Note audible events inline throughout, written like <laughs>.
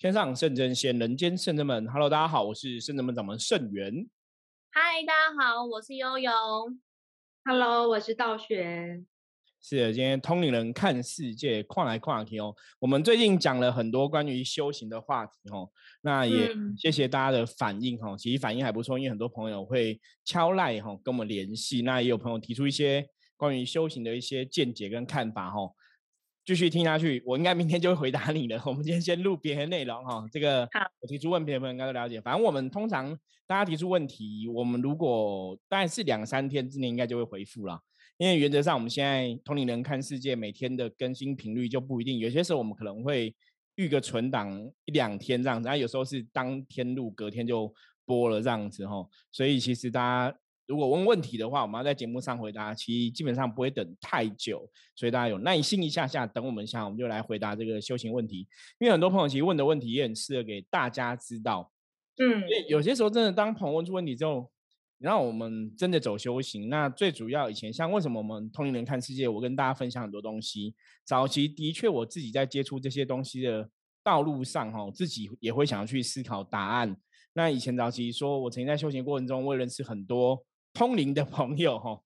天上圣真仙，人间圣真门。Hello，大家好，我是圣真门掌门圣元。嗨，大家好，我是悠悠。Hello，我是道玄。是的，今天通灵人看世界，跨来跨去哦。我们最近讲了很多关于修行的话题哦，那也谢谢大家的反应哈。其实反应还不错，因为很多朋友会敲赖哈跟我们联系，那也有朋友提出一些关于修行的一些见解跟看法哈。继续听下去，我应该明天就会回答你的。<laughs> 我们今天先录别的内容哈。这个我提出问题的朋友应该都了解。反正我们通常大家提出问题，我们如果大概是两三天之内应该就会回复了。因为原则上我们现在同龄人看世界每天的更新频率就不一定，有些时候我们可能会预个存档一两天这样子，然后有时候是当天录，隔天就播了这样子哈。所以其实大家。如果问问题的话，我们要在节目上回答，其实基本上不会等太久，所以大家有耐心一下下等我们一下，我们就来回答这个修行问题。因为很多朋友其实问的问题也很适合给大家知道，嗯，有些时候真的当朋友问出问题之后，让我们真的走修行。那最主要以前像为什么我们通灵人看世界，我跟大家分享很多东西。早期的确我自己在接触这些东西的道路上，哈，自己也会想要去思考答案。那以前早期说我曾经在修行过程中，我认识很多。通灵的朋友哈，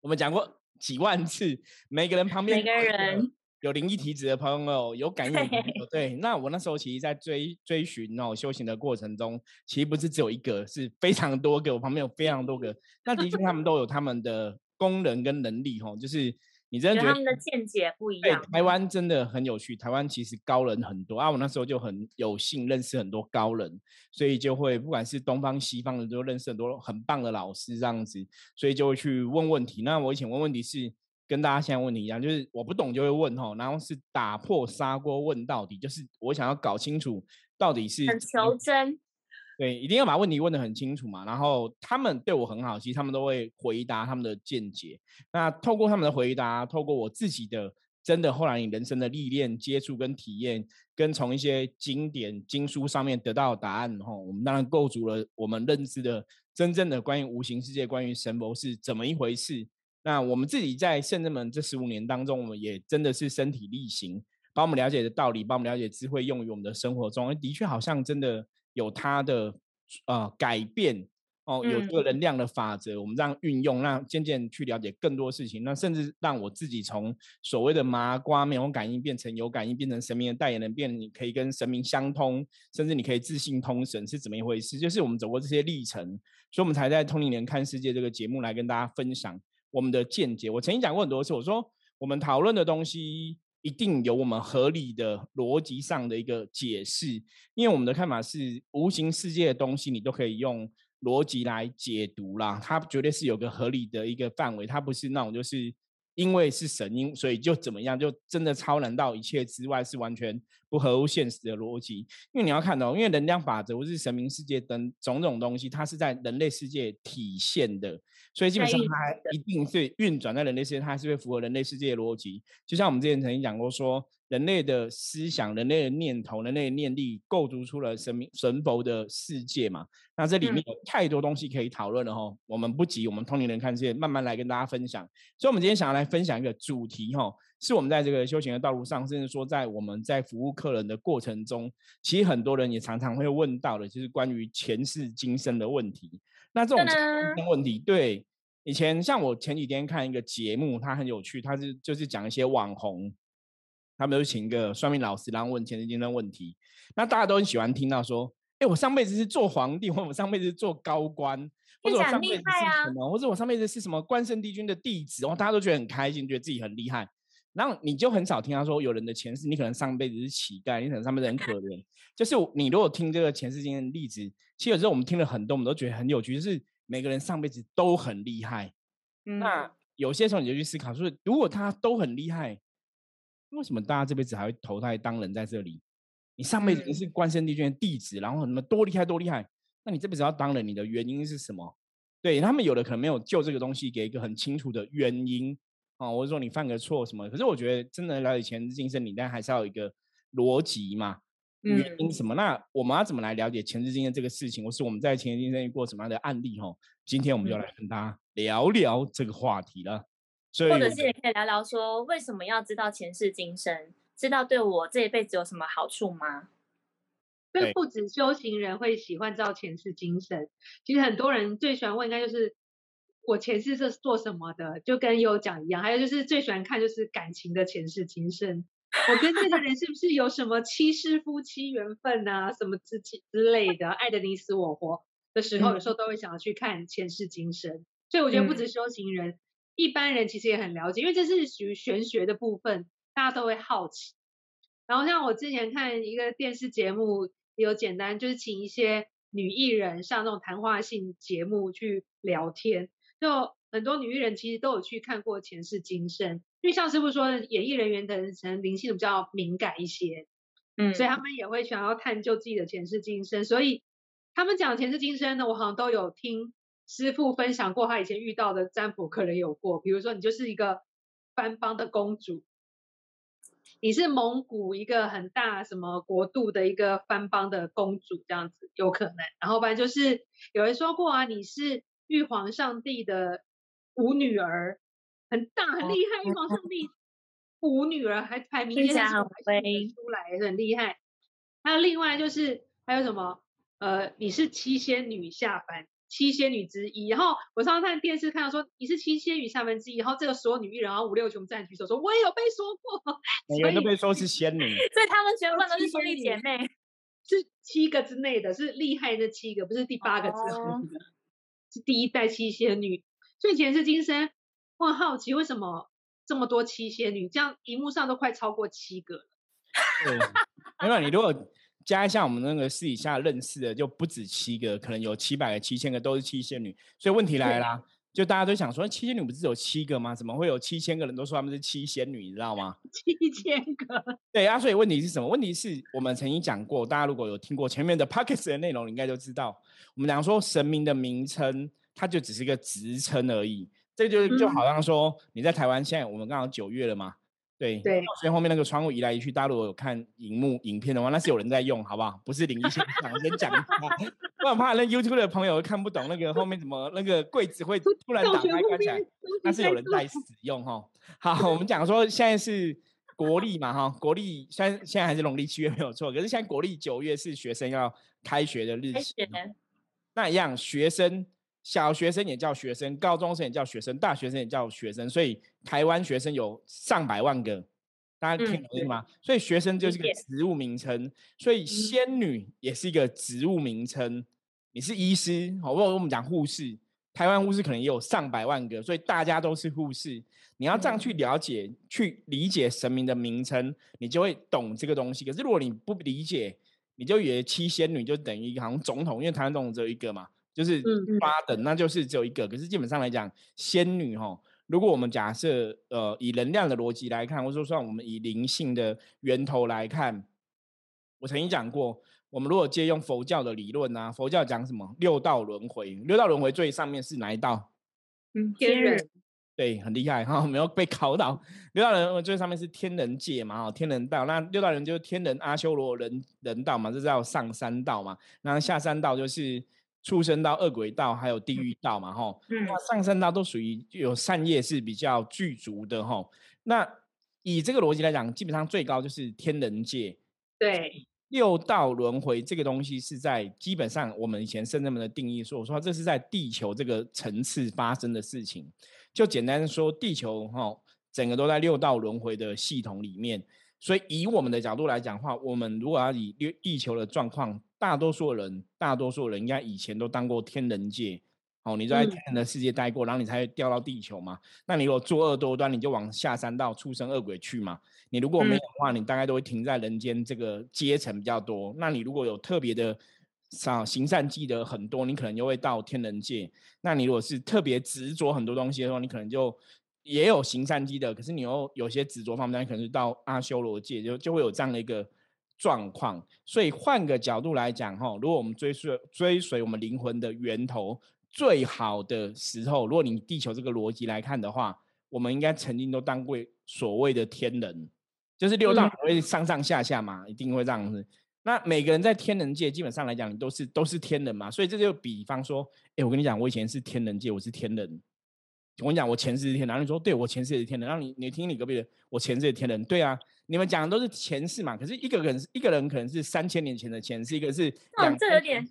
我们讲过几万次，每个人旁边每个人有灵异体质的朋友，有感应的朋友，对。那我那时候其实，在追追寻哦修行的过程中，其实不是只有一个，是非常多个。我旁边有非常多个，那的确他们都有他们的功能跟能力哈，就是。你真的觉得他们的见解不一样？对，台湾真的很有趣。台湾其实高人很多啊，我那时候就很有幸认识很多高人，所以就会不管是东方西方的，都认识很多很棒的老师这样子，所以就会去问问题。那我以前问问题是跟大家现在问题一样，就是我不懂就会问哈，然后是打破砂锅问到底，就是我想要搞清楚到底是很求真。对，一定要把问题问得很清楚嘛。然后他们对我很好，其实他们都会回答他们的见解。那透过他们的回答，透过我自己的真的后来你人生的历练、接触跟体验，跟从一些经典经书上面得到答案哈，我们当然构筑了我们认知的真正的关于无形世界、关于神佛是怎么一回事。那我们自己在圣人们这十五年当中，我们也真的是身体力行，把我们了解的道理，把我们了解智慧用于我们的生活中，的确好像真的。有它的呃改变哦，有这个能量的法则，我们这样运用，让渐渐去了解更多事情，那甚至让我自己从所谓的麻瓜没有感应，变成有感应，变成神明的代言人，变你可以跟神明相通，甚至你可以自信通神，是怎么一回事？就是我们走过这些历程，所以我们才在《通灵人看世界》这个节目来跟大家分享我们的见解。我曾经讲过很多次，我说我们讨论的东西。一定有我们合理的逻辑上的一个解释，因为我们的看法是，无形世界的东西你都可以用逻辑来解读啦，它绝对是有个合理的一个范围，它不是那种就是因为是神因，所以就怎么样，就真的超然到一切之外，是完全不合乎现实的逻辑。因为你要看到，因为能量法则或是神明世界等种种东西，它是在人类世界体现的。所以基本上它一定是运转在人类世界，它还是会符合人类世界的逻辑。就像我们之前曾经讲过，说人类的思想、人类的念头、人类的念力，构筑出了神明神佛的世界嘛。那这里面有太多东西可以讨论了哈。我们不急，我们通灵人看世界，慢慢来跟大家分享。所以，我们今天想要来分享一个主题哈，是我们在这个修行的道路上，甚至说在我们在服务客人的过程中，其实很多人也常常会问到的，就是关于前世今生的问题。那这种问题，对以前像我前几天看一个节目，它很有趣，它是就是讲一些网红，他们就请一个算命老师，然后问前世今生问题。那大家都很喜欢听到说，哎，我上辈子是做皇帝，或者我上辈子是做高官，或者我上辈子是什么，或者我上辈子是什么关圣帝君的弟子，哦，大家都觉得很开心，觉得自己很厉害。然后你就很少听到说有人的前世，你可能上辈子是乞丐，你可能上辈子很可怜。就是你如果听这个前世经验的例子，其实有时候我们听了很多，我们都觉得很有趣。就是每个人上辈子都很厉害，那有些时候你就去思考，说如果他都很厉害，为什么大家这辈子还会投胎当人在这里？你上辈子你是关圣帝君的弟子，然后什么多厉害多厉害，那你这辈子要当人，你的原因是什么？对他们有的可能没有就这个东西给一个很清楚的原因。哦，或者说你犯个错什么？可是我觉得真的了解前世今生，你但还是要有一个逻辑嘛，原因什么？那我们要怎么来了解前世今生这个事情？或是我们在前世今生遇过什么样的案例？哈，今天我们就来跟大家聊聊这个话题了。所以，或者是也可以聊聊说，为什么要知道前世今生？知道对我这一辈子有什么好处吗？所以对不止修行人会喜欢知道前世今生，其实很多人最喜欢问应该就是我前世是做什么的，就跟有讲一样。还有就是最喜欢看就是感情的前世今生，我跟这个人是不是有什么七世夫妻缘分啊，什么之之之类的，爱的你死我活的时候，有时候都会想要去看前世今生。所以我觉得不止修行人，一般人其实也很了解，因为这是属于玄学的部分，大家都会好奇。然后像我之前看一个电视节目，有简单就是请一些女艺人上那种谈话性节目去聊天，就很多女艺人其实都有去看过前世今生，因为像师傅说的，演艺人员的人可能灵性比较敏感一些，嗯。所以他们也会想要探究自己的前世今生，所以他们讲前世今生呢，我好像都有听师傅分享过，他以前遇到的占卜客人有过，比如说你就是一个藩邦的公主，你是蒙古一个很大什么国度的一个藩邦的公主，这样子有可能。然后不然就是有人说过啊，你是玉皇上帝的五女儿，很大很厉害，玉皇上帝 <laughs> 五女儿还排名听起来很出来威出来，很厉害。还有另外就是还有什么？呃，你是七仙女下凡，七仙女之一。然后我上次看电视看到说你是七仙女下凡之一，然后这个所有女艺人，然后五六全部站举手说我也有被说过，每个人都被说是仙女，<laughs> 所以他们全部都是兄弟仙女姐妹。<laughs> 是七个之内的，是厉害的七个，不是第八个之后第一代七仙女。所以前世今生，我很好奇为什么这么多七仙女，这样荧幕上都快超过七个了。对，没有你如果加一下我们那个私底下认识的，就不止七个，可能有七百个、七千个都是七仙女。所以问题来了啦，就大家都想说，七仙女不是有七个吗？怎么会有七千个人都说他们是七仙女？你知道吗？<laughs> 七千个，<laughs> 对啊，所以问题是什么？问题是我们曾经讲过，大家如果有听过前面的 p o c k e t 的内容，你应该就知道，我们讲说神明的名称，它就只是一个职称而已。这就就好像说你在台湾，现在我们刚好九月了嘛，对对所以后面那个窗户移来移去，大家如果有看荧幕影片的话，那是有人在用，好不好？不是灵异现象，我先讲一下，不然怕那 YouTube 的朋友看不懂那个后面怎么那个柜子会突然打开关起来，<laughs> 那是有人在使用哈。好，我们讲说现在是国历嘛哈，国历虽然现在还是农历七月没有错，可是现在国历九月是学生要开学的日开期学哦。那一样，学生小学生也叫学生，高中生也叫学生，大学生也叫学生，所以台湾学生有上百万个，大家听嗯懂意思吗？所以学生就是个职务名称，所以仙女也是一个职务名称。你是医师，好，或者我们讲护士，台湾护士可能也有上百万个，所以大家都是护士。你要这样去了解、去理解神明的名称，你就会懂这个东西。可是如果你不理解，你就以为七仙女就等于好像总统，因为台湾总统只有一个嘛，就是八等，那就是只有一个。可是基本上来讲，仙女哈，如果我们假设呃以能量的逻辑来看，或者说算我们以灵性的源头来看，我曾经讲过，我们如果借用佛教的理论啊，佛教讲什么六道轮回，六道轮回最上面是哪一道？嗯，天人对，很厉害哈，<laughs> 没有被考倒。六道人最上面是天人界嘛，哦，天人道。那六道人就是天人、阿修罗、人人道嘛，这叫上三道嘛。然后下三道就是畜生道、恶鬼道，还有地狱道嘛，吼。嗯那上升道都属于有善业是比较具足的吼。那以这个逻辑来讲，基本上最高就是天人界。对，六道轮回这个东西是在基本上我们以前圣人们的定义说，我说这是在地球这个层次发生的事情。就简单说，地球哈、整个都在六道轮回的系统里面。所以以我们的角度来讲话，我们如果要以地地球的状况，大多数人，大多数人应该以前都当过天人界。哦，你在嗯天人的世界待过，然后你才会掉到地球嘛。那你如果作恶多端，你就往下三道畜生恶鬼去嘛。你如果没有的话，你大概都会停在人间这个阶层比较多。那你如果有特别的善行善积德很多，你可能就会到天人界。那你如果是特别执着很多东西的话，你可能就也有行善积德，可是你又有些执着方面，可能是到阿修罗界，就就会有这样的一个状况。所以换个角度来讲，哈，如果我们追随追随我们灵魂的源头，最好的时候，如果你地球这个逻辑来看的话，我们应该曾经都当过所谓的天人，就是六道嗯会上上下下嘛，一定会这样子。那每个人在天人界，基本上来讲，你都是都是天人嘛，所以这就比方说，哎，我跟你讲，我以前是天人界，我是天人。我跟你讲，我前世是天人，然后你说对我前世也是天人，然后你你听你隔壁的，我前世也是天人，对啊，你们讲的都是前世嘛，可是一个人一个人可能是三千年前的前世，一个是两这有点，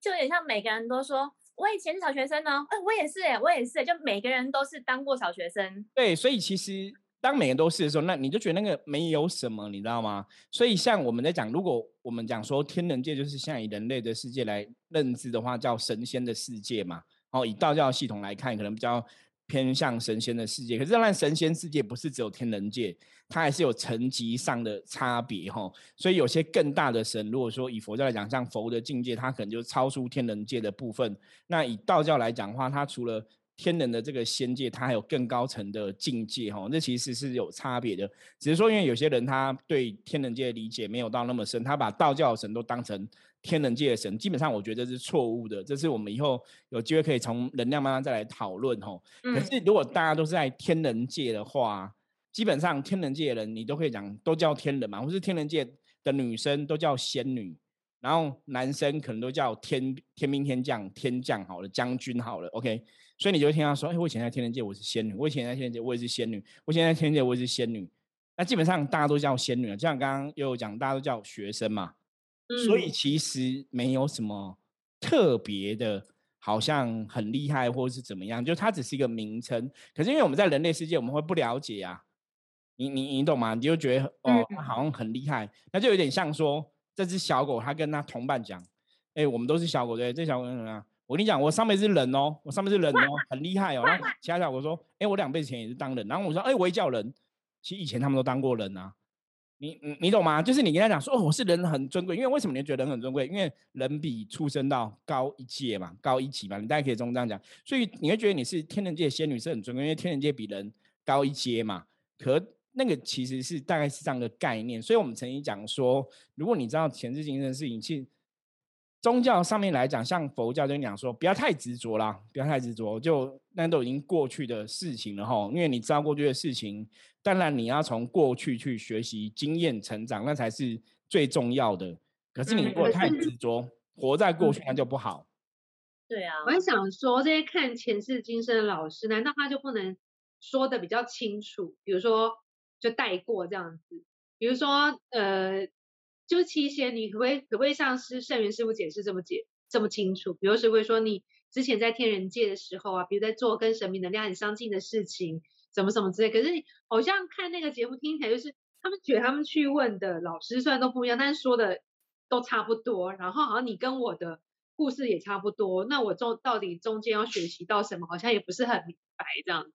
就有点像每个人都说。我以前是小学生哦，哎，我也是哎，我也是，就每个人都是当过小学生。对，所以其实当每个人都是的时候，那你就觉得那个没有什么，你知道吗？所以像我们在讲，如果我们讲说天人界就是像以人类的世界来认知的话，叫神仙的世界嘛。哦，以道教系统来看，可能比较。偏向神仙的世界，可是当然神仙世界不是只有天人界，它还是有层级上的差别哈。所以有些更大的神，如果说以佛教来讲，像佛的境界，它可能就超出天人界的部分。那以道教来讲的话，它除了天人的这个仙界，它还有更高层的境界哈。那其实是有差别的，只是说因为有些人他对天人界的理解没有到那么深，他把道教神都当成。天人界的神，基本上我觉得是错误的。这是我们以后有机会可以从能量慢慢再来讨论吼。可是如果大家都是在天人界的话，基本上天人界的人你都可以讲都叫天人嘛，或是天人界的女生都叫仙女，然后男生可能都叫天天兵天将、天将好了，将军好了，OK。所以你就会听到说，哎，我以前在天人界我是仙女，我以前在天人界我也是仙女，我现在在天人界我也是仙女。那基本上大家都叫仙女了，就像刚刚又有讲，大家都叫学生嘛。所以其实没有什么特别的，好像很厉害或者是怎么样，就它只是一个名称。可是因为我们在人类世界，我们会不了解啊，你你你懂吗？你就觉得哦，好像很厉害，那就有点像说这只小狗，它跟它同伴讲，哎，我们都是小狗对，这小狗怎么样？我跟你讲，我上辈子是人哦，我上辈子是人哦，很厉害哦。然后 <laughs> 其他小狗说，哎，我两辈子前也是当人。然后我说，哎，我也叫人，其实以前他们都当过人啊。你你你懂吗？就是你跟他讲说哦，我是人很尊贵，因为为什么你觉得人很尊贵？因为人比出生到高一阶嘛，高一级嘛，你大概可以这样讲。所以你会觉得你是天人界仙女是很尊贵，因为天人界比人高一阶嘛。可那个其实是大概是这样的概念。所以我们曾经讲说，如果你知道前世今生的事情，其实宗教上面来讲，像佛教就讲说，不要太执着啦，不要太执着，就那都已经过去的事情了哈。因为你知道过去的事情。当然，你要从过去去学习经验成长，那才是最重要的。可是你如果太执着，活在过去，那就不好。对啊，我很想说，这些看前世今生的老师，难道他就不能说的比较清楚？比如说，就带过这样子。比如说，呃，就七仙，你可不可以可不可以像师圣元师傅解释这么解这么清楚？比如是会说，你之前在天人界的时候啊，比如在做跟神明能量很相近的事情。什么什么之类，可是好像看那个节目听起来就是他们觉得他们去问的老师虽然都不一样，但是说的都差不多。然后好像你跟我的故事也差不多，那我中到底中间要学习到什么，好像也不是很明白这样子。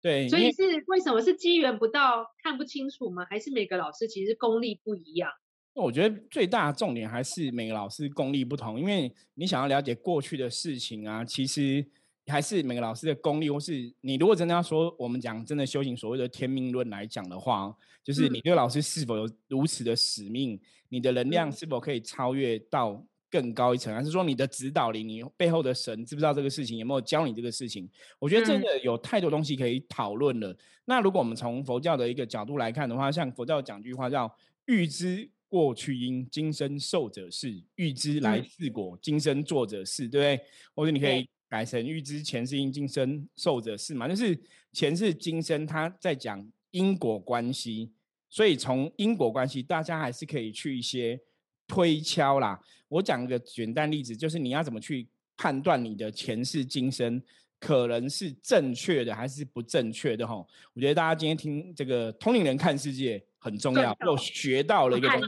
对，所以是为什么是机缘不到看不清楚吗？还是每个老师其实功力不一样？那我觉得最大的重点还是每个老师功力不同，因为你想要了解过去的事情啊，其实。还是每个老师的功力，或是你如果真的要说，我们讲真的修行所谓的天命论来讲的话，就是你这个老师是否有如此的使命，你的能量是否可以超越到更高一层，还是说你的指导灵，你背后的神知不知道这个事情，有没有教你这个事情？我觉得真的有太多东西可以讨论了。那如果我们从佛教的一个角度来看的话，像佛教讲句话叫“欲知过去因，今生受者是；欲知来世果，今生做者是”，对不对？或者你可以。改成预知前世因今生受者是嘛？就是前世今生他在讲因果关系，所以从因果关系，大家还是可以去一些推敲啦。我讲个简单例子，就是你要怎么去判断你的前世今生可能是正确的还是不正确的？哈，我觉得大家今天听这个通灵人看世界很重要，又学到了一个东西。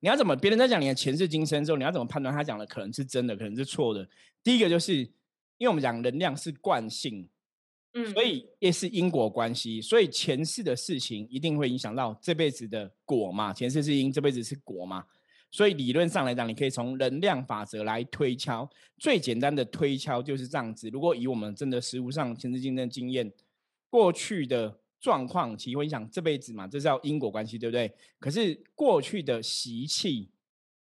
你要怎么？别人在讲你的前世今生之后，你要怎么判断他讲的可能是真的，可能是错的？第一个就是，因为我们讲能量是惯性，嗯，所以也是因果关系，所以前世的事情一定会影响到这辈子的果嘛。前世是因，这辈子是果嘛。所以理论上来讲，你可以从能量法则来推敲。最简单的推敲就是这样子：如果以我们真的实物上前世今生经验，过去的。状况其实会想这辈子嘛，这叫因果关系，对不对？可是过去的习气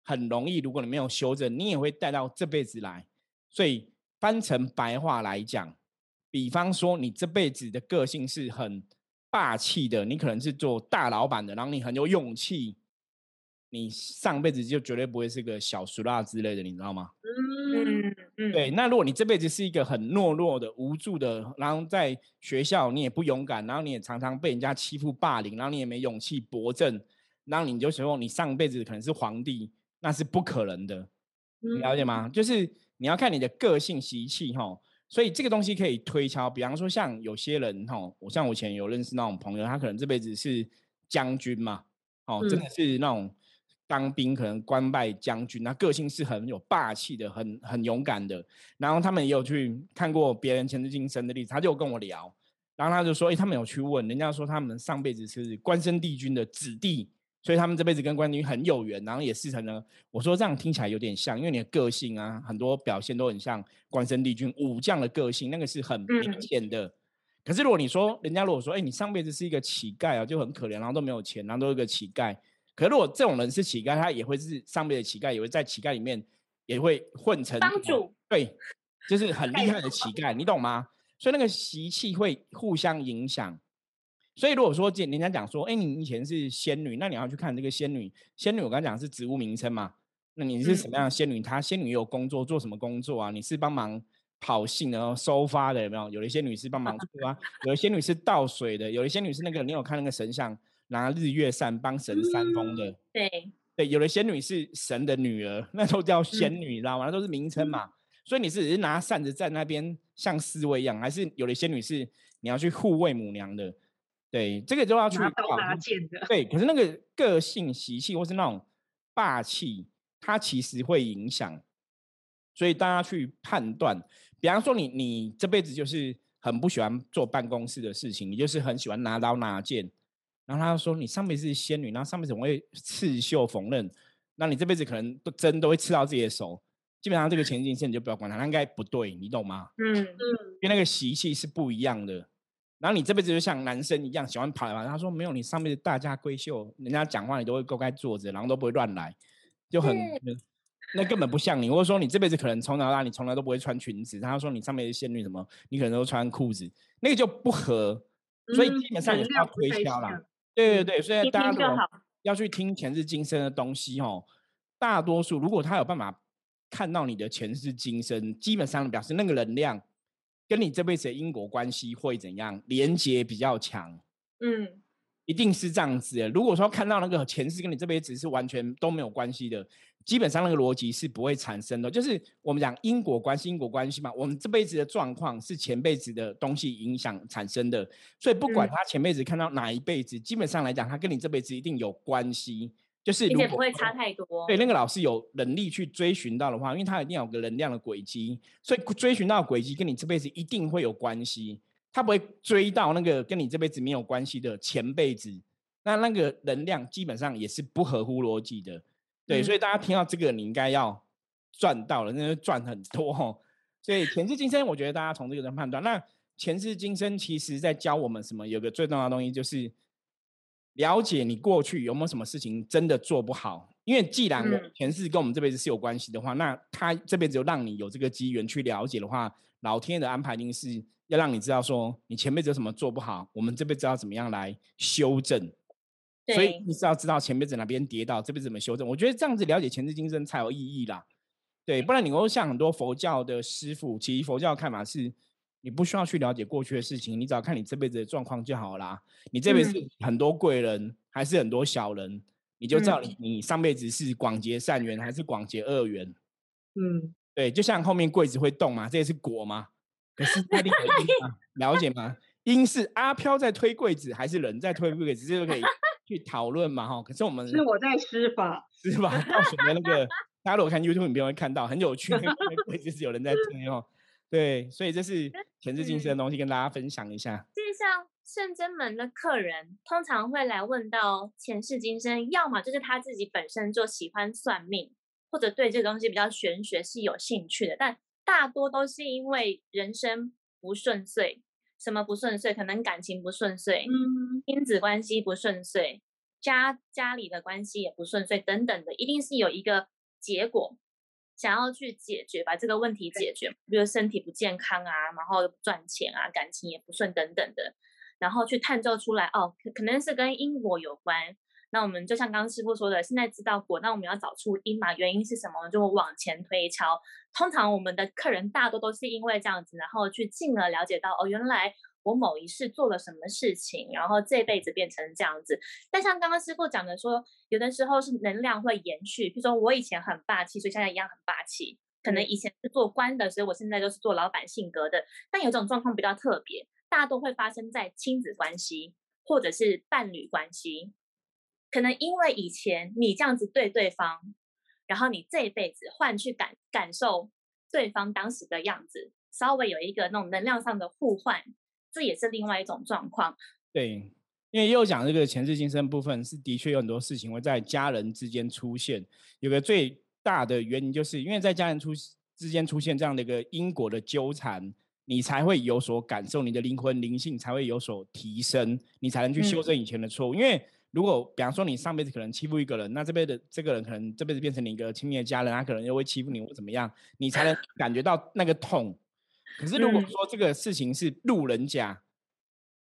很容易，如果你没有修正，你也会带到这辈子来。所以翻成白话来讲，比方说你这辈子的个性是很霸气的，你可能是做大老板的，然后你很有勇气，你上辈子就绝对不会是个小俗辣之类的，你知道吗？嗯，嗯嗯，对，那如果你这辈子是一个很懦弱的、无助的，然后在学校你也不勇敢，然后你也常常被人家欺负、霸凌，然后你也没勇气驳正，然后你就说你上辈子可能是皇帝，那是不可能的，你了解吗？就是你要看你的个性习气哈，所以这个东西可以推敲。比方说像有些人哈，我像我以前有认识那种朋友，他可能这辈子是将军嘛，哦，真的是那种。当兵可能官拜将军，那个性是很有霸气的，很很勇敢的。然后他们也有去看过别人前世今生的例子，他就跟我聊，然后他就说：“哎，他们有去问人家说，他们上辈子是关圣帝君的子弟，所以他们这辈子跟关帝君很有缘，然后也是成了。”我说这样听起来有点像，因为你的个性啊，很多表现都很像关圣帝君武将的个性，那个是很明显的。可是如果你说人家如果说：“哎，你上辈子是一个乞丐啊，就很可怜，然后都没有钱，然后都是个乞丐。”可如果这种人是乞丐，他也会是上面的乞丐，也会在乞丐里面也会混成帮主，对，就是很厉害的乞丐，你懂吗？所以那个习气会互相影响。所以如果说人家讲说，哎，你以前是仙女，那你要去看这个仙女。仙女我刚讲是植物名称嘛？那你是什么样的仙女？她仙女有工作，做什么工作啊？你是帮忙跑信然后收发的，有没有？有一些女是帮忙做啊，有一些女是倒水的，有一些女是那个，你有看那个神像？拿日月扇帮神扇风的，对对，有的仙女是神的女儿，那都叫仙女，你知道吗？那都是名称嘛。所以你是只是拿扇子在那边像侍卫一样，还是有的仙女是你要去护卫母娘的？对，这个就要去拿刀拿剑的。对，可是那个个性习气或是那种霸气，它其实会影响。所以大家去判断，比方说你你这辈子就是很不喜欢做办公室的事情，你就是很喜欢拿刀拿剑。然后他说：“你上辈子是仙女，然后上辈子会刺绣缝纫，那你这辈子可能都针都会刺到自己的手。基本上这个前进线你就不要管它，它应该不对，你懂吗？嗯嗯，因为那个习气是不一样的。然后你这辈子就像男生一样喜欢跑来跑。他说没有，你上辈子大家闺秀，人家讲话你都会乖乖坐着，然后都不会乱来，就很那根本不像你。或者说你这辈子可能从小到大你从来都不会穿裙子。他说你上辈子仙女什么，你可能都穿裤子，那个就不合。所以基本上也是要推敲了。”对对对，所以大家要去听前世今生的东西哦，大多数如果他有办法看到你的前世今生，基本上表示那个能量跟你这辈子的因果关系会怎样连接比较强。嗯，一定是这样子的。如果说看到那个前世跟你这辈子是完全都没有关系的。基本上那个逻辑是不会产生的，就是我们讲因果关系，因果关系嘛。我们这辈子的状况是前辈子的东西影响产生的，所以不管他前辈子看到哪一辈子，基本上来讲，他跟你这辈子一定有关系，就是并且不会差太多。对，那个老师有能力去追寻到的话，因为他一定有个能量的轨迹，所以追寻到轨迹跟你这辈子一定会有关系。他不会追到那个跟你这辈子没有关系的前辈子，那那个能量基本上也是不合乎逻辑的。对，所以大家听到这个，你应该要赚到了，那就赚很多哦。所以前世今生，我觉得大家从这个人判断。那前世今生其实在教我们什么？有个最重要的东西就是了解你过去有没有什么事情真的做不好。因为既然前世跟我们这辈子是有关系的话，那他这辈子就让你有这个机缘去了解的话，老天的安排一定是要让你知道说你前辈子有什么做不好，我们这辈子要怎么样来修正。所以你是要知道前辈子哪边跌倒，这辈子怎么修正？我觉得这样子了解前世今生才有意义啦。对，不然你会像很多佛教的师傅，其实佛教看法是，你不需要去了解过去的事情，你只要看你这辈子的状况就好啦。你这辈子很多贵人还是很多小人，你就知道你你上辈子是广结善缘还是广结恶缘。嗯，对，就像后面柜子会动嘛，这也是果嘛。可是那你 <laughs> 了解吗？因是阿飘在推柜子，还是人在推柜子，这就可以。<laughs> 去讨论嘛哈，可是我们是我在施法，施法？倒数的那个，大家如果看 YouTube 影片会看到很有趣，那个就是有人在推哦。对，所以这是 <laughs> 前世今生的东西，跟大家分享一下。就像圣真门的客人，通常会来问到前世今生，要么就是他自己本身就喜欢算命，或者对这个东西比较玄学是有兴趣的，但大多都是因为人生不顺遂。什么不顺遂？可能感情不顺遂，嗯，亲子关系不顺遂，家家里的关系也不顺遂，等等的，一定是有一个结果，想要去解决，把这个问题解决，比如身体不健康啊，然后不赚钱啊，感情也不顺等等的，然后去探究出来，哦，可可能是跟因果有关，那我们就像刚刚师傅说的，现在知道果，那我们要找出因嘛，原因是什么，就往前推敲。通常我们的客人大多都是因为这样子，然后去进而了解到，哦，原来我某一世做了什么事情，然后这辈子变成这样子。但像刚刚师傅讲的说，有的时候是能量会延续，比如说我以前很霸气，所以现在一样很霸气。可能以前是做官的，所以我现在就是做老板性格的。但有种状况比较特别，大多会发生在亲子关系或者是伴侣关系。可能因为以前你这样子对对方，然后你这一辈子换去感感受对方当时的样子，稍微有一个那种能量上的互换，这也是另外一种状况。对，因为又讲这个前世今生部分，是的确有很多事情会在家人之间出现。有个最大的原因，就是因为在家人出之间出现这样的一个因果的纠缠，你才会有所感受，你的灵魂灵性才会有所提升，你才能去修正以前的错误，因为。如果比方说你上辈子可能欺负一个人，那这辈子这个人可能这辈子变成你一个亲密的家人，他可能又会欺负你或怎么样，你才能感觉到那个痛。可是如果说这个事情是路人甲，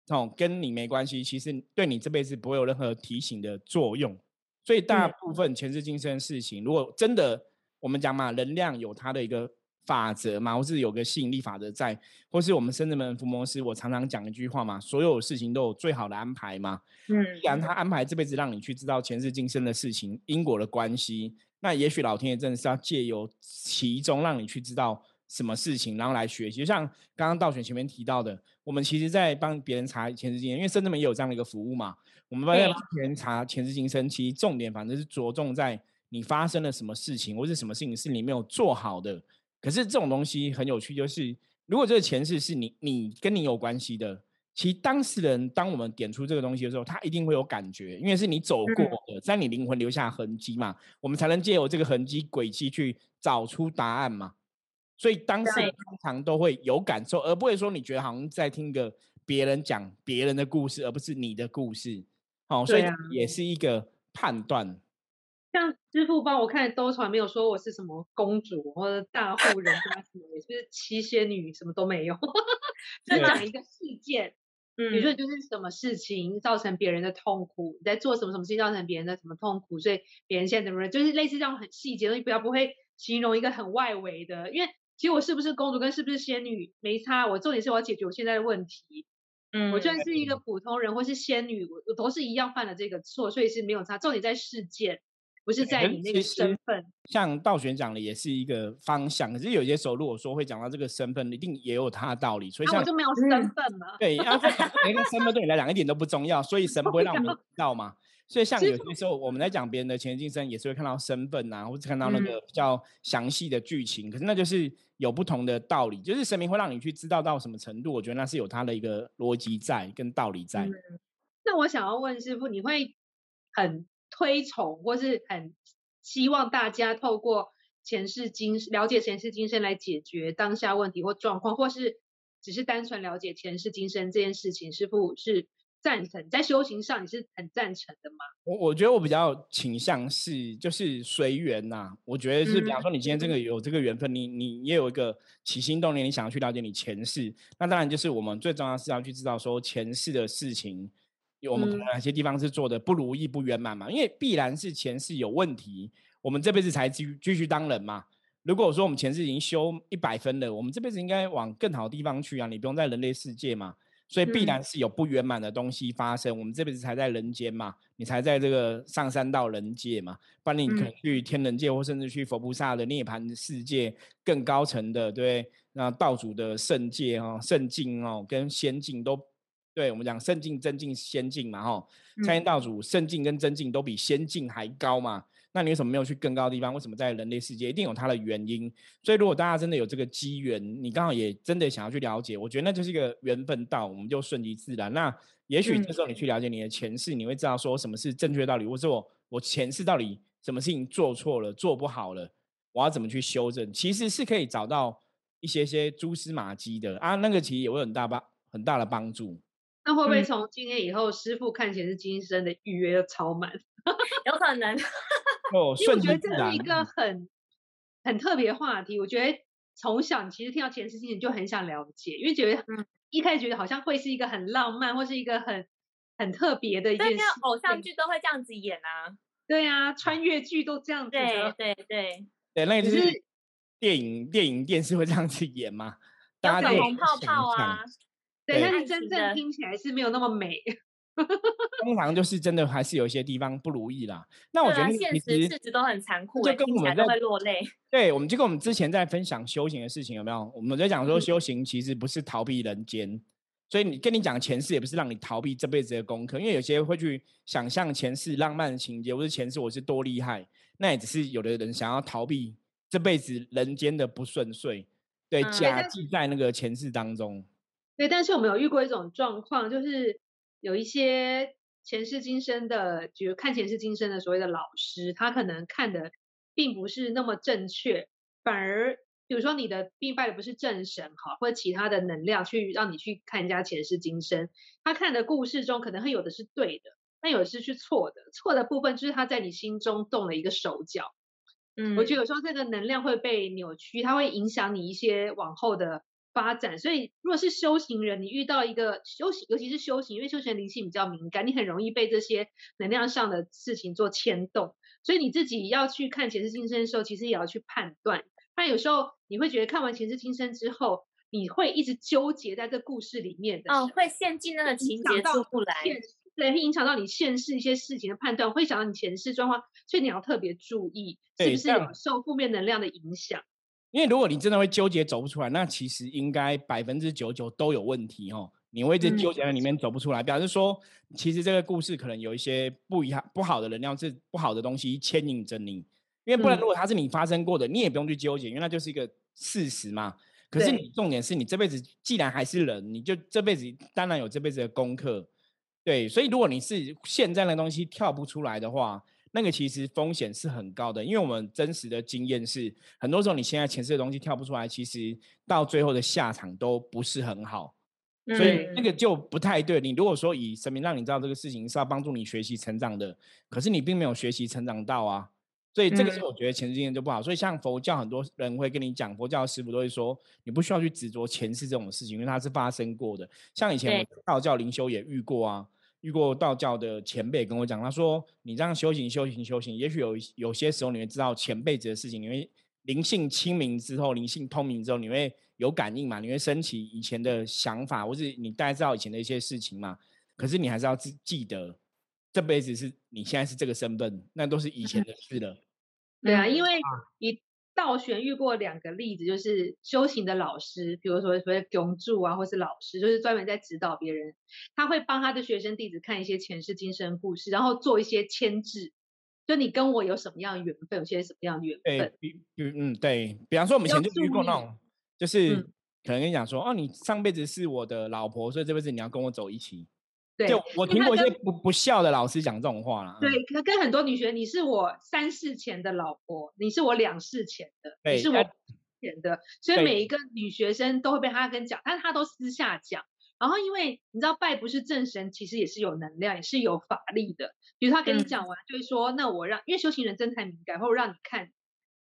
哦，跟你没关系，其实对你这辈子不会有任何提醒的作用。所以大部分前世今生的事情，如果真的我们讲嘛，能量有它的一个。法则嘛，或是有个吸引力法则在，或是我们深圳门福摩斯，我常常讲一句话嘛，所有事情都有最好的安排嘛。嗯，既然他安排这辈子让你去知道前世今生的事情，因果的关系，那也许老天爷真的是要借由其中让你去知道什么事情，然后来学习。就像刚刚道选前面提到的，我们其实在帮别人查前世今生，因为深圳门也有这样的一个服务嘛。我们帮别人查前世今生，其实重点反正是着重在你发生了什么事情，或是什么事情是你没有做好的。可是这种东西很有趣，就是如果这个前世是你你跟你有关系的，其实当事人当我们点出这个东西的时候，他一定会有感觉，因为是你走过的，在你灵魂留下痕迹嘛，我们才能借由这个痕迹轨迹去找出答案嘛。所以当事人通常都会有感受，而不会说你觉得好像在听个别人讲别人的故事，而不是你的故事。好，所以也是一个判断。像支付宝我看，都从来没有说我是什么公主或者大户人家什么，也是七仙女，什么都没有。就讲一个事件，嗯，比如说就是什么事情造成别人的痛苦，你在做什么什么事情造成别人的什么痛苦，所以别人现在怎么，就是类似这样很细节的，东西，不要不会形容一个很外围的。因为其实我是不是公主跟是不是仙女没差，我重点是我要解决我现在的问题。嗯，我就算是一个普通人或是仙女，我我都是一样犯了这个错，所以是没有差。重点在事件。不是在你那个身份，像道玄讲的也是一个方向。可是有些时候，如果说会讲到这个身份，一定也有他的道理。所以像就没有身份嘛？对，<laughs> 然后每个身份对你来讲一点都不重要，所以神不会让我们知道嘛。所以像有些时候我们在讲别人的前世生，也是会看到身份啊，或者看到那个比较详细的剧情。可是那就是有不同的道理，就是神明会让你去知道到什么程度。我觉得那是有他的一个逻辑在跟道理在。那我想要问师傅，你会很？推崇或是很希望大家透过前世今了解前世今生来解决当下问题或状况，或是只是单纯了解前世今生这件事情，师傅是赞成在修行上你是很赞成的吗？我我觉得我比较倾向是就是随缘呐。我觉得是，比方说你今天这个有这个缘分，你你也有一个起心动念，你想要去了解你前世，那当然就是我们最重要是要去知道说前世的事情。有我们可能哪些地方是做的不如意、不圆满嘛？因为必然是前世有问题，我们这辈子才继继续当人嘛。如果说我们前世已经修一百分了，我们这辈子应该往更好的地方去啊！你不用在人类世界嘛，所以必然是有不圆满的东西发生。我们这辈子才在人间嘛，你才在这个上三道人界嘛，不然你可能去天人界，或甚至去佛菩萨的涅槃世界更高层的，对，那道主的圣界哦、圣境哦，跟仙境都。对我们讲圣境、真境、仙境嘛，哈，参天道主圣境跟真境都比仙境还高嘛，那你为什么没有去更高的地方？为什么在人类世界一定有它的原因？所以如果大家真的有这个机缘，你刚好也真的想要去了解，我觉得那就是一个缘分道，我们就顺其自然。那也许这时候你去了解你的前世，你会知道说什么是正确道理，或者我我前世到底什么事情做错了、做不好了，我要怎么去修正？其实是可以找到一些些蛛丝马迹的啊，那个其实也会很大帮很大的帮助。那会不会从今天以后，师傅看前是今生的预约就超满？<laughs> 有可能。<laughs> 哦，因为我觉得这是一个很很特别的话题。我觉得从小你其实听到前世今生就很想了解，因为觉得一开始觉得好像会是一个很浪漫，或是一个很很特别的一件对，事。偶像对剧都会这样子演啊。<laughs> 对啊，穿越剧都这样子对的。对对，对，那个就是是电影、电影、电视会这样子演嘛，有粉红泡泡啊，对，对但是真正听起来是没有那么美。<laughs> 通常就是真的还是有一些地方不如意啦。那我觉得那个现其实实事实都很残酷欸，就跟我们在会落泪。对，我们就跟我们之前在分享修行的事情有没有？我们在讲说嗯修行其实不是逃避人间，所以你跟你讲前世也不是让你逃避这辈子的功课，因为有些会去想象前世浪漫的情节，或是前世我是多厉害，那也只是有的人想要逃避这辈子人间的不顺遂，对，嗯假但记在那个前世当中。对，但是我们有遇过一种状况，就是有一些前世今生的，比如看前世今生的所谓的老师，他可能看的并不是那么正确，反而比如说你的并拜的不是正神哈，或者其他的能量去让你去看人家前世今生，他看的故事中可能会有的是对的，但有的是去错的，错的部分就是他在你心中动了一个手脚。嗯，我觉得有时候这个能量会被扭曲，它会影响你一些往后的发展。所以，如果是修行人，你遇到一个修行，尤其是修行，因为修行人灵性比较敏感，你很容易被这些能量上的事情做牵动。所以你自己要去看前世今生的时候，其实也要去判断。不然有时候你会觉得看完前世今生之后，你会一直纠结在这故事里面的，哦，会陷进那个情节出不来。对，会影响到你现世一些事情的判断，会影响到你前世状况，所以你要特别注意是不是有受负面能量的影响。因为如果你真的会纠结走不出来，那其实应该百分之九九都有问题哦。你会一直嗯纠结在里面走不出来，表示说，其实这个故事可能有一些不一样、不好的能量，是不好的东西牵引着你。因为不然，嗯如果它是你发生过的，你也不用去纠结，因为那就是一个事实嘛。可是你重点是你这辈子既然还是人，你就这辈子当然有这辈子的功课。对，所以如果你是现在的东西跳不出来的话，那个其实风险是很高的，因为我们真实的经验是，很多时候你现在前世的东西跳不出来，其实到最后的下场都不是很好，所以嗯那个就不太对。你如果说以神明让你知道这个事情是要帮助你学习成长的，可是你并没有学习成长到啊，所以这个是嗯我觉得前世经验就不好。所以像佛教很多人会跟你讲，佛教的师傅都会说，你不需要去执着前世这种事情，因为它是发生过的。像以前我对道教灵修也遇过啊。遇过道教的前辈跟我讲，他说：“你这样修行、修行、修行，也许有有些时候你会知道前辈子的事情，你会灵性清明之后，灵性通明之后，你会有感应嘛？你会升起以前的想法，或是你大概知道以前的一些事情嘛？可是你还是要记记得，这辈子是你现在是这个身份，那都是以前的事了。<laughs> 对啊，嗯因为以道玄遇过两个例子，就是修行的老师，比如说所谓供助啊，或是老师，就是专门在指导别人，他会帮他的学生弟子看一些前世今生故事，然后做一些牵制，就你跟我有什么样的缘分，有些什么样的缘对分，，比比嗯，对比方说我们以前就遇过那种，就是嗯可能跟你讲说，哦，你上辈子是我的老婆，所以这辈子你要跟我走一起。对就我听过一些不不孝的老师讲这种话了。嗯对，可跟很多女学，你是我三世前的老婆，你是我两世前的，你对是我前的，所以每一个女学生都会被他跟讲，但是他都私下讲。然后因为你知道拜不是正神，其实也是有能量，也是有法力的。比如他跟你嗯讲完，就会说，那我让，因为修行人真太敏感，或者让你看，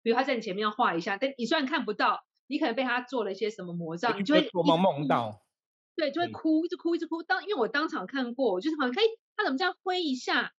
比如他在你前面要画一下，但你虽然看不到，你可能被他做了一些什么魔障，你就会做梦梦到。对，就会哭，一直哭，一直哭。当因为我当场看过，我就是好像看，诶他怎么这样挥一下，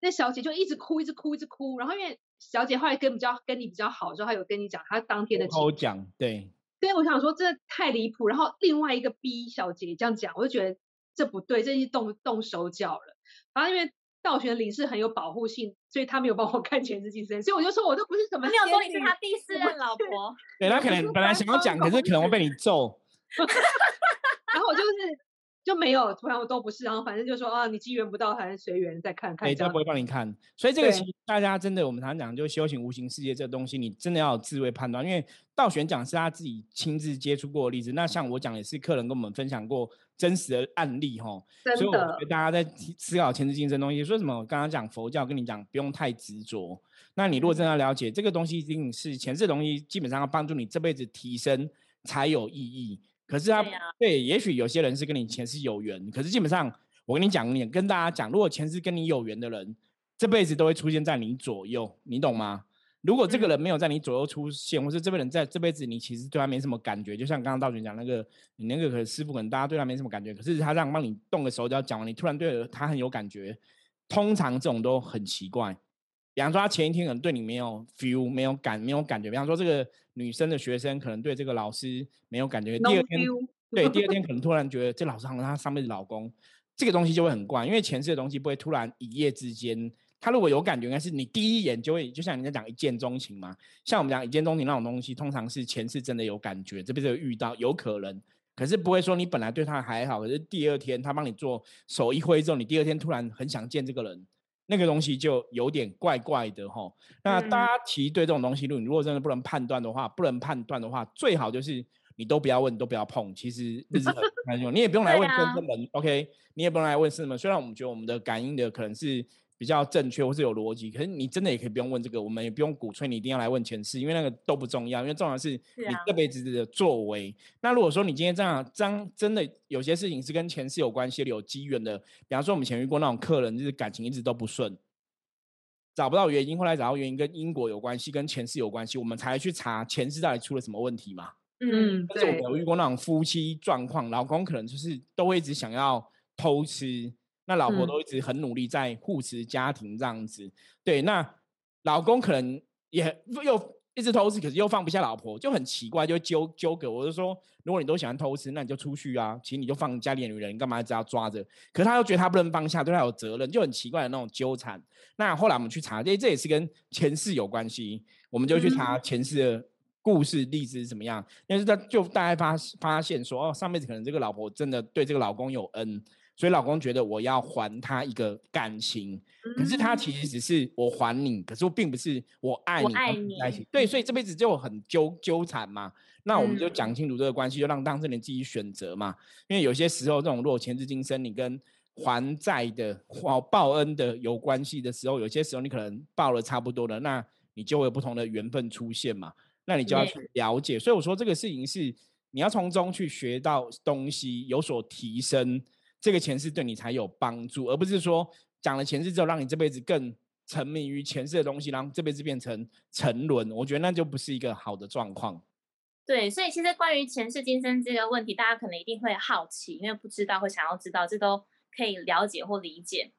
那小姐就一直哭，一直哭，一直哭。然后因为小姐后来跟比较跟你比较好的时候，她有跟你讲她当天的口情讲对，对，我想说这太离谱。然后另外一个 B 小姐也这样讲，我就觉得这不对，这是动动手脚了。然后因为道玄灵是很有保护性，所以他没有帮我 <laughs> 看前世今生，所以我就说我都不是什么他没有说你是他第四任老婆，对他可能本来想要讲，可是可能会被你揍。<laughs> 然后我就是就没有，反正我都不是，然后反正就说啊，你机缘不到，反正随缘再看看对，这样他不。会帮你看。所以这个其实大家真的，我们常常讲，就修行无形世界这个东西，你真的要有智慧判断。因为道玄讲是他自己亲自接触过的例子，那像我讲也是客人跟我们分享过真实的案例哈。所以我觉得大家在思考前世今生东西，说什么？我刚刚讲佛教跟你讲，不用太执着。那你如果真的要了解这个东西，一定是前世的东西，基本上要帮助你这辈子提升才有意义。可是他对也许有些人是跟你前世有缘，可是基本上我跟你讲，你跟大家讲，如果前世跟你有缘的人，这辈子都会出现在你左右，你懂吗？如果这个嗯人没有在你左右出现，或是这个人在这辈子你其实对他没什么感觉，就像刚刚道玄讲那个，你那个可能师傅可能大家对他没什么感觉，可是他让帮你动个手脚，讲完你突然对他很有感觉，通常这种都很奇怪。比方说他前一天可能对你没有 feel，没有感，没有感觉。比方说这个女生的学生可能对这个老师没有感觉，第二天对第二 <laughs> 天可能突然觉得这老师好像她上辈子老公，这个东西就会很怪，因为前世的东西不会突然一夜之间，他如果有感觉，应该是你第一眼就会，就像人家讲一见钟情嘛。像我们讲一见钟情那种东西，通常是前世真的有感觉，这辈子有遇到，有可能。可是不会说你本来对他还好，可是第二天他帮你做手一挥之后，你第二天突然很想见这个人，那个东西就有点怪怪的哈。那嗯大家其实对这种东西，如果你如果真的不能判断的话，不能判断的话，最好就是你都不要问，都不要碰。其实日子很难用，你也不用来问真正门、OK，你也不用来问是什么。虽然我们觉得我们的感应的可能是比较正确或是有逻辑，可是你真的也可以不用问这个，我们也不用鼓吹你一定要来问前世，因为那个都不重要，因为重要的是你啊这辈子的作为。那如果说你今天这样这样真的有些事情是跟前世有关系的、有机缘的，比方说我们以前遇过那种客人，就是感情一直都不顺。找不到原因，后来找到原因跟因果有关系，跟前世有关系，我们才去查前世到底出了什么问题嘛。嗯，嗯，但是我们，有遇过那种夫妻状况，老公可能就是都会一直想要偷吃，那老婆嗯都一直很努力在护持家庭这样子。对，那老公可能也又一直偷吃，可是又放不下老婆，就很奇怪，就会纠纠葛。我就说，如果你都喜欢偷吃，那你就出去啊，其实你就放家里的女人，你干嘛一直要抓着？可是他又觉得他不能放下，对他有责任，就很奇怪的那种纠缠。那后来我们去查，这这也是跟前世有关系，我们就去查前世的故事例子是怎么样。但是他就大概发发现说，哦，上辈子可能这个老婆真的对这个老公有恩，所以老公觉得我要还他一个感情。可是他其实只是我还你，可是我并不是我爱你，我爱你在一起。对，所以这辈子就很纠纠缠嘛。那我们就嗯讲清楚这个关系，就让当事人自己选择嘛。因为有些时候，这种如果前世今生你跟还债的、报报恩的有关系的时候，有些时候你可能报了差不多了，那你就会有不同的缘分出现嘛。那你就要去了解。所以我说这个事情是你要从中去学到东西，有所提升，这个前世对你才有帮助，而不是说讲了前世之后，让你这辈子更沉迷于前世的东西，然后这辈子变成沉沦。我觉得那就不是一个好的状况。对，所以其实关于前世今生这个问题，大家可能一定会好奇，因为不知道会想要知道，这都可以了解或理解。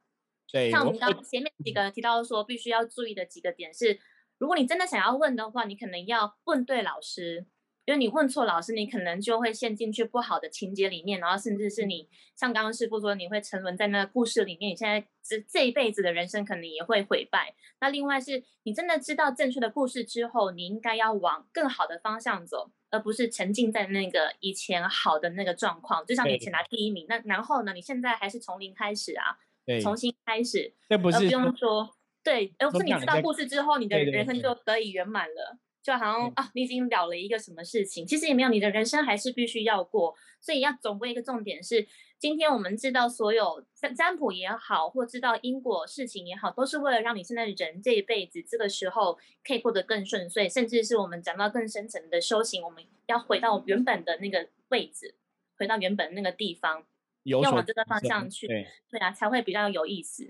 对，像我我们刚刚前面几个提到说，必须要注意的几个点是，如果你真的想要问的话，你可能要问对老师，因为你问错老师，你可能就会陷进去不好的情节里面，然后甚至是你像刚刚师傅说，你会沉沦在那个故事里面，你现在这这一辈子的人生可能也会毁败。那另外是你真的知道正确的故事之后，你应该要往更好的方向走，而不是沉浸在那个以前好的那个状况。就像你以前拿第一名，那然后呢，你现在还是从零开始啊，对，重新开始。这不是而不用说说对，而不是你知道故事之后，你的人生就得以圆满了，就好像对啊，你已经了了一个什么事情，其实也没有，你的人生还是必须要过。所以要总归一个重点是，今天我们知道所有占占卜也好，或知道因果事情也好，都是为了让你现在人这一辈子这个时候可以过得更顺遂，甚至是我们讲到更深层的修行，我们要回到原本的那个位置，回到原本那个地方，要往这个方向去对。对啊，才会比较有意思。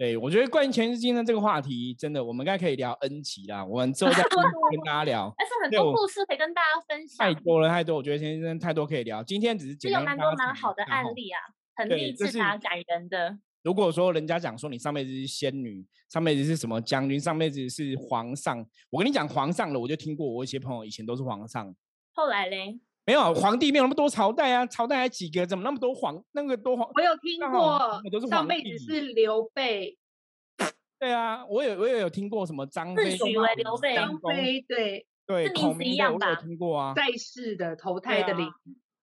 对，我觉得关于前世今生这个话题，真的我们应该可以聊 N 集啦。我们之后再跟 <laughs> 跟大家聊，但是很多故事可以跟大家分享太，多了太多，我觉得前世今生太多可以聊。今天只是简单蛮多蛮好的案例啊，很对励志啊，感人的。如果说人家讲说你上辈子是仙女，上辈子是什么将军，上辈子是皇上，我跟你讲皇上了，我就听过，我一些朋友以前都是皇上。后来嘞，没有皇帝没有那么多朝代啊，朝代还几个，怎么那么多皇那个多皇？我有听过都是，上辈子是刘备，对啊，我有我也有听过什么张飞、刘备张飞对对是名字一孔明我有样吧听过啊。在世的投胎的灵，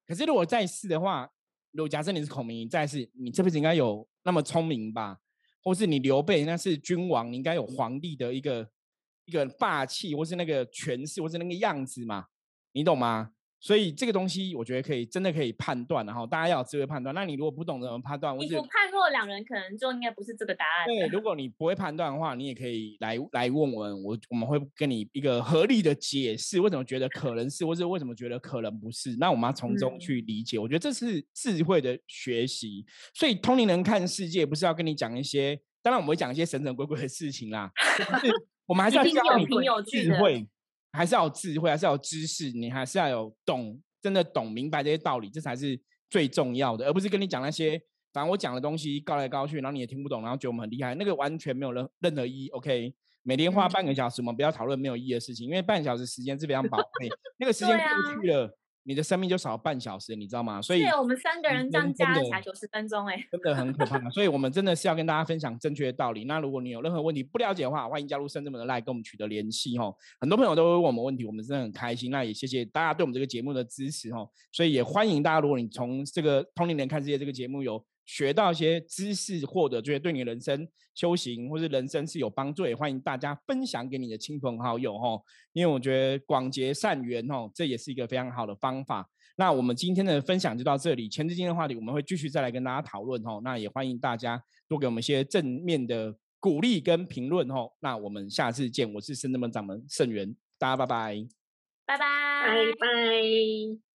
可是如果在世的话，如果假设你是孔明，你在世，你这辈子应该有那么聪明吧？或是你刘备那是君王，你应该有皇帝的一个一个霸气，或是那个权势，或是那个样子嘛？你懂吗？所以这个东西，我觉得可以真的可以判断，然后大家要有智慧判断。那你如果不懂怎么判断，或是你不判若两人，可能就应该不是这个答案对，如果你不会判断的话，你也可以来来问我们，我我们会跟你一个合理的解释，为什么觉得可能是，或者为什么觉得可能不是。那我们要从中嗯去理解，我觉得这是智慧的学习。所以通灵人看世界，不是要跟你讲一些，当然我们会讲一些神神鬼鬼的事情啦，我们还是要教你有凭有据的智慧，还是要有智慧，还是要有知识，你还是要有懂，真的懂明白这些道理，这才是最重要的，而不是跟你讲那些，反正我讲的东西高来高去，然后你也听不懂，然后觉得我们很厉害，那个完全没有任任何意义。OK，每天花嗯。半个小时，我们不要讨论没有意义的事情，因为半小时时间是非常宝贵，那个时间过去了，你的生命就少半小时，你知道吗？所以对，我们三个人这样加起来九十分钟，哎，真的很可怕，所以我们真的是要跟大家分享正确的道理。那如果你有任何问题不了解的话，欢迎加入圣智门的 line 跟我们取得联系哦。很多朋友都会问我们问题，我们真的很开心。那也谢谢大家对我们这个节目的支持哦。所以也欢迎大家，如果你从这个《通灵人看世界》这个节目有学到一些知识，或者觉得对你人生修行或是人生是有帮助，也欢迎大家分享给你的亲朋好友哦。因为我觉得广结善缘哦，这也是一个非常好的方法。那我们今天的分享就到这里，前置今天的话题我们会继续再来跟大家讨论哦。那也欢迎大家多给我们一些正面的鼓励跟评论哦。那我们下次见，我是圣智门掌门盛元，大家拜拜。拜拜，拜拜。